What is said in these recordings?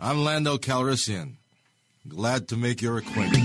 I'm Lando Calrissian. Glad to make your acquaintance.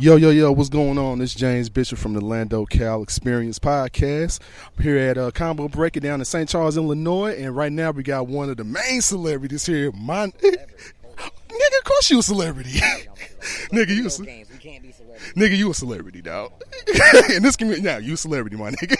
Yo, yo, yo, what's going on? This is James Bishop from the Lando Cal Experience Podcast. I'm here at uh, Combo Breaker Down in St. Charles, Illinois, and right now we got one of the main celebrities here. My nigga, of course you a celebrity. nigga, you a, ce- games. We can't be celebrities. nigga, you a celebrity, dog. In this community, now you a celebrity, my nigga.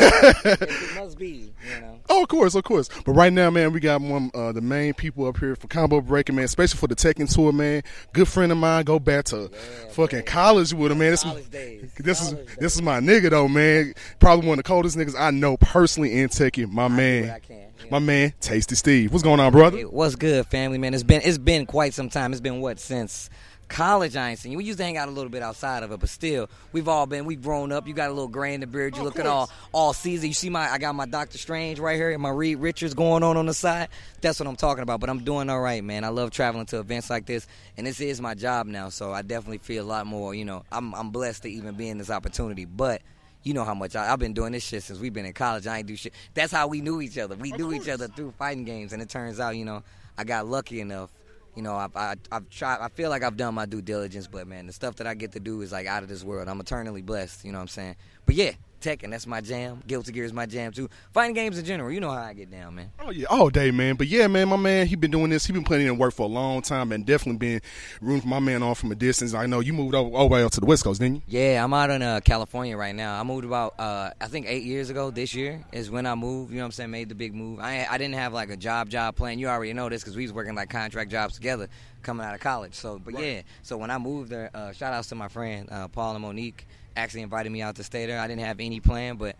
Yes. it must be, you know. Oh, of course, of course. But right now, man, we got one uh, the main people up here for Combo Breaker, man, especially for the Tekken tour, man. Good friend of mine. Go back to fucking college with him, man. This, College days. this is College this is my nigga though, man. Probably one of the coldest niggas I know personally in Tekken. My what man, can, yeah. my man, Tasty Steve. What's going on, brother? Hey, what's good, family man? It's been it's been quite some time. It's been what since college. I ain't seen you. We used to hang out a little bit outside of it, but still, we've all been we've grown up. You got a little gray in the beard. You Oh, looking of all all season. You see my I got my Doctor Strange right here and my Reed Richards going on on the side. That's what I'm talking about. But I'm doing all right, man. I love traveling to events like this, and this is my job now. So I definitely feel a lot more. You know, I'm I'm blessed to even be in this opportunity, but. You know how much I, I've been doing this shit since we've been in college. I ain't do shit. That's how we knew each other. We knew each other through fighting games, and it turns out, you know, I got lucky enough. You know, I've, I, I've tried. I feel like I've done my due diligence, but man, the stuff that I get to do is like out of this world. I'm eternally blessed. You know what I'm saying? But yeah, Tekken, that's my jam. Guilty Gear is my jam too. Fighting games in general, you know how I get down, man. Oh yeah, all day, man. But yeah, man, my man, he been doing this. He been putting in work for a long time, and definitely been rooting for my man on from a distance. I know you moved over all the way up to the West Coast, didn't you? Yeah, I'm out in uh, California right now. I moved about, uh, I think eight years ago. This year is when I moved. You know what I'm saying? Made the big move. I I didn't have like a job job plan. You already know this because we was working like contract jobs together coming out of college. So, but yeah. So when I moved there, uh, shout outs to my friend uh, Paul and Monique. Actually invited me out to stay there. I didn't have any plan, but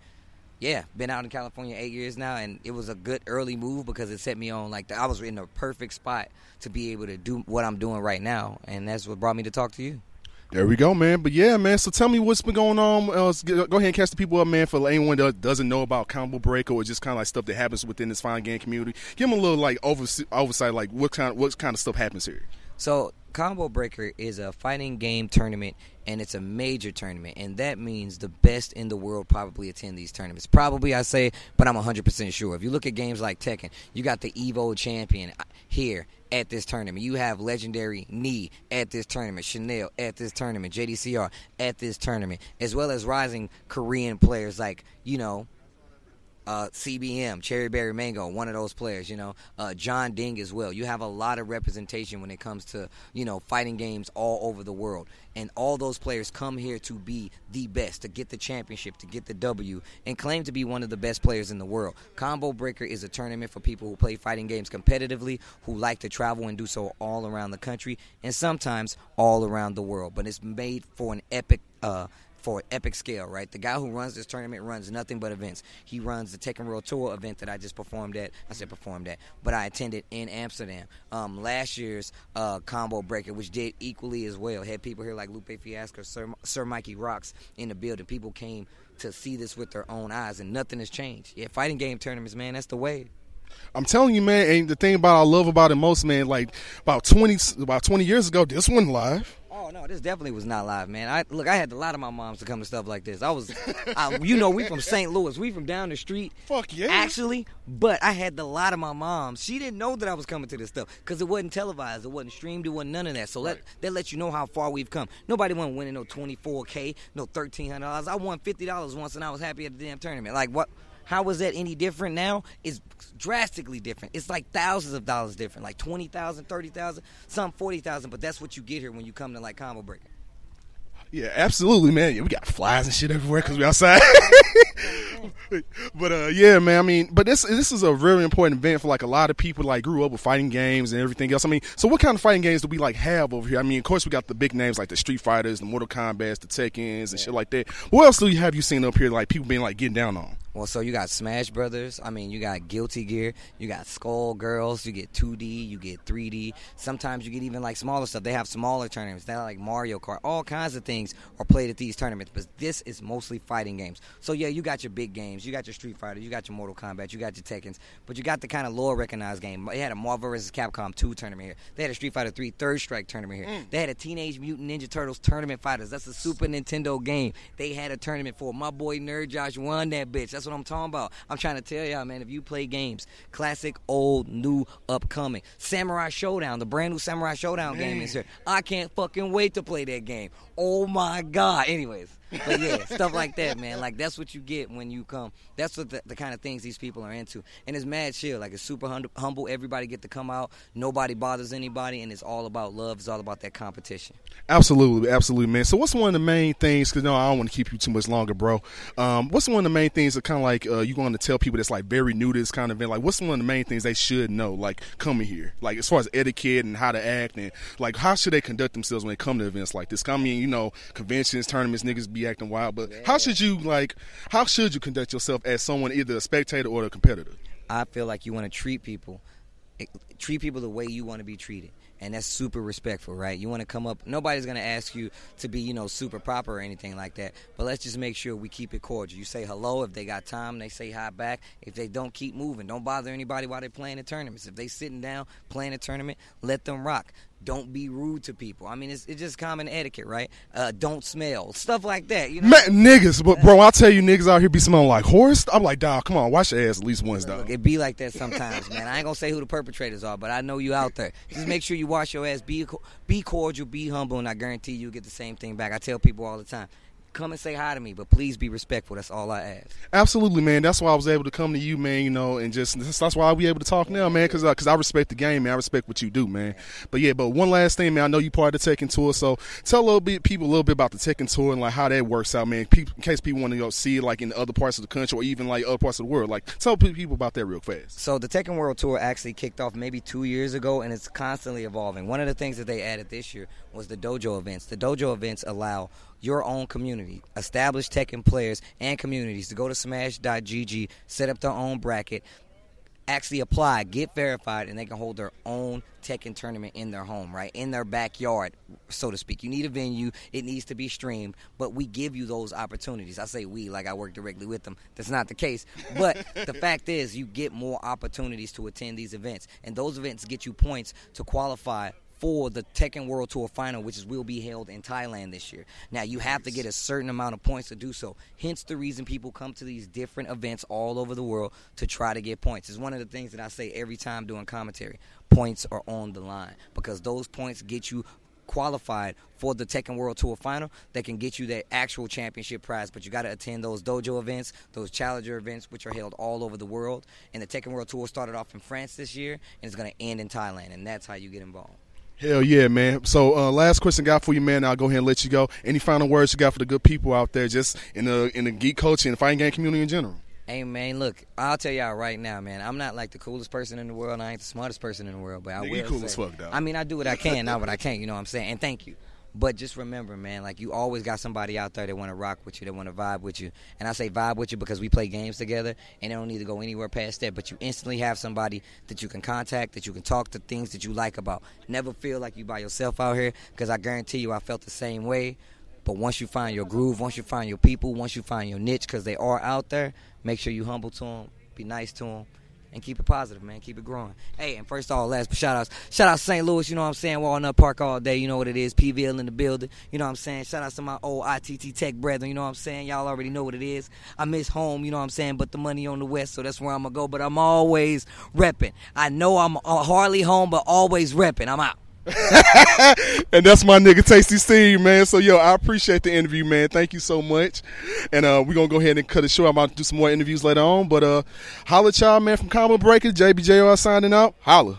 yeah, been out in California eight years now, and it was a good early move because it set me on like I was in the perfect spot to be able to do what I'm doing right now, and that's what brought me to talk to you. There we go, man. But yeah, man. So tell me what's been going on. Uh, go ahead and catch the people up, man. For anyone that doesn't know about Combo Breaker or just kind of like stuff that happens within this fine game community, give them a little like overs- oversight, like what kind, what kind of stuff happens here. So, Combo Breaker is a fighting game tournament, and it's a major tournament, and that means the best in the world probably attend these tournaments. Probably, I say, but I'm 100% sure. If you look at games like Tekken, you got the Evo champion here at this tournament. You have legendary Knee at this tournament, Chanel at this tournament, JDCR at this tournament, as well as rising Korean players like, you know, uh, CBM, Cherry Berry Mango, one of those players, you know, uh, Jeondding as well. You have a lot of representation when it comes to, you know, fighting games all over the world. And all those players come here to be the best, to get the championship, to get the W, and claim to be one of the best players in the world. Combo Breaker is a tournament for people who play fighting games competitively, who like to travel and do so all around the country, and sometimes all around the world. But it's made for an epic. Uh, for epic scale, right? The guy who runs this tournament runs nothing but events. He runs the Tekken World Tour event that I just performed at. I said performed at, but I attended in Amsterdam. Um, last year's uh, Combo Breaker, which did equally as well, had people here like Lupe Fiasco, Sir, Sir Mikey Rocks in the building. People came to see this with their own eyes, and nothing has changed. Yeah, fighting game tournaments, man, that's the way. I'm telling you, man. And the thing about I love about it most, man, like about twenty about twenty years ago, this one live. Oh no, this definitely was not live, man. I look, I had a lot of my moms to come to stuff like this. I was, I, you know, we from St. Louis, we from down the street. Fuck yeah. Actually, but I had a lot of my moms. She didn't know that I was coming to this stuff because it wasn't televised, it wasn't streamed, it wasn't none of that. So let that let you know how far we've come. Nobody went winning no twenty four k, no thirteen hundred dollars. I won fifty dollars once, and I was happy at the damn tournament. Like what? How was that any different now? It's drastically different. It's like thousands of dollars different, like 20,000, 30,000, some 40,000, but that's what you get here when you come to like Combo Breaker. Yeah, absolutely, man. Yeah, we got flies and shit everywhere because we outside. but uh, yeah, man. I mean, but this this is a really important event for like a lot of people like grew up with fighting games and everything else. I mean, so what kind of fighting games do we like have over here? I mean, of course we got the big names like the Street Fighters, the Mortal Kombat's, the Tekkens, and yeah. shit like that. What else do you have you seen up here like people being like getting down on? Well, so you got Smash Brothers. I mean, you got Guilty Gear. You got Skullgirls. You get 2D. You get 3D. Sometimes you get even like smaller stuff. They have smaller tournaments. They have like Mario Kart. All kinds of things are played at these tournaments. But this is mostly fighting games. So yeah, you got your big games. You got your Street Fighter. You got your Mortal Kombat. You got your Tekkens. But you got the kind of lower recognized game. They had a Marvel vs. Capcom 2 tournament here. They had a Street Fighter 3 Third Strike tournament here. Mm. They had a Teenage Mutant Ninja Turtles Tournament Fighters. That's a Super Nintendo game. They had a tournament for my boy Nerd Josh won that bitch. That's what I'm talking about. I'm trying to tell y'all, man, if you play games, classic, old, new, upcoming. Samurai Showdown, the brand new Samurai Showdown man. game is here. I can't fucking wait to play that game. Oh my God. Anyways. But yeah, stuff like that, man. Like that's what you get when you come. That's what the, the, kind of things these people are into. And it's mad chill. Like it's super hum- humble. Everybody get to come out. Nobody bothers anybody, and it's all about love. It's all about that competition. Absolutely, absolutely, man. So what's one of the main things? Because no, I don't want to keep you too much longer, bro. Um, what's one of the main things that kind of like uh, you want to tell people that's like very new to this kind of event? Like, what's one of the main things they should know? Like coming here, like as far as etiquette and how to act, and like how should they conduct themselves when they come to events like this? I mean, you know, conventions, tournaments, niggas be acting wild, but yeah. how should you like? How should you conduct yourself as someone either a spectator or a competitor? I feel like you want to treat people, eh, treat people the way you want to be treated and that's super respectful, right? You want to come up. Nobody's going to ask you to be, you know, super proper or anything like that. But let's just make sure we keep it cordial. You say hello if they got time. They say hi back. If they don't, keep moving. Don't bother anybody while they're playing the tournaments. If they sitting down playing a tournament, let them rock. Don't be rude to people. I mean, it's, it's just common etiquette, right? Uh, don't smell stuff like that. You know, Man, niggas. But bro, I tell you, niggas out here be smelling like horse. I'm like, dog, come on, wash your ass at least once, dog. It be like that sometimes, man. I ain't gonna say who the perpetrators are, but I know you out there. Just make sure you wash your ass. Be be cordial, be humble, and I guarantee you get the same thing back. I tell people all the time come and say hi to me, but please be respectful. That's all I ask. Absolutely, man. That's why I was able to come to you, man. You know, and just that's why be able to talk now, man. Because because uh, I respect the game, man. I respect what you do, man. But yeah, but one last thing, man. I know you part of the Tekken Tour, so tell a little bit people a little bit about the Tekken Tour and like how that works out, man. in case people want to go see it like in other parts of the country or even like other parts of the world. Like tell people about that real fast. So the Tekken World Tour actually kicked off maybe two years ago, and it's constantly evolving. One of the things that they added this year was the dojo events. The dojo events allow your own community, established Tekken players and communities to go to smash.gg, set up their own bracket, actually apply, get verified, and they can hold their own Tekken tournament in their home, right? In their backyard, so to speak. You need a venue, it needs to be streamed, but we give you those opportunities. I say we, like I work directly with them. That's not the case. But the fact is, you get more opportunities to attend these events, and those events get you points to qualify for the Tekken World Tour final, which is will be held in Thailand this year. Now you have to get a certain amount of points to do so. Hence the reason people come to these different events all over the world to try to get points. It's one of the things that I say every time doing commentary. Points are on the line because those points get you qualified for the Tekken World Tour final that can get you that actual championship prize. But you got to attend those dojo events, those challenger events, which are held all over the world. And the Tekken World Tour started off in France this year and it's going to end in Thailand. And that's how you get involved. Hell yeah, man. So, uh, last question I got for you, man. I'll go ahead and let you go. Any final words you got for the good people out there, just in the in the geek culture and the fighting game community in general? Hey man, look, I'll tell y'all right now, man. I'm not like the coolest person in the world. I ain't the smartest person in the world, but I Nigga, will. cool say, as fuck, though. I mean, I do what I can, not what I can't. You know what I'm saying? And thank you. But just remember, man, like you always got somebody out there that want to rock with you, that want to vibe with you. And I say vibe with you because we play games together, and they don't need to go anywhere past that. But you instantly have somebody that you can contact, that you can talk to things that you like about. Never feel like you by yourself out here, because I guarantee you, I felt the same way. But once you find your groove, once you find your people, once you find your niche, because they are out there, make sure you humble to them, be nice to them, and keep it positive, man. Keep it growing. Hey, and first of all, last, but shout outs. Shout out St. Louis, you know what I'm saying? Walnut Park all day, you know what it is. PVL in the building, you know what I'm saying? Shout out to my old ITT Tech brethren, you know what I'm saying? Y'all already know what it is. I miss home, you know what I'm saying? But the money on the west, so that's where I'm going to go. But I'm always repping. I know I'm uh, hardly home, but always repping. I'm out. and that's my nigga Tasty Steve, man. So yo, I appreciate the interview, man. Thank you so much. And uh, we're gonna go ahead and cut it short. I'm about to do some more interviews later on. But uh holla y'all, man, from Combo Breaker, JBJR signing out. Holla.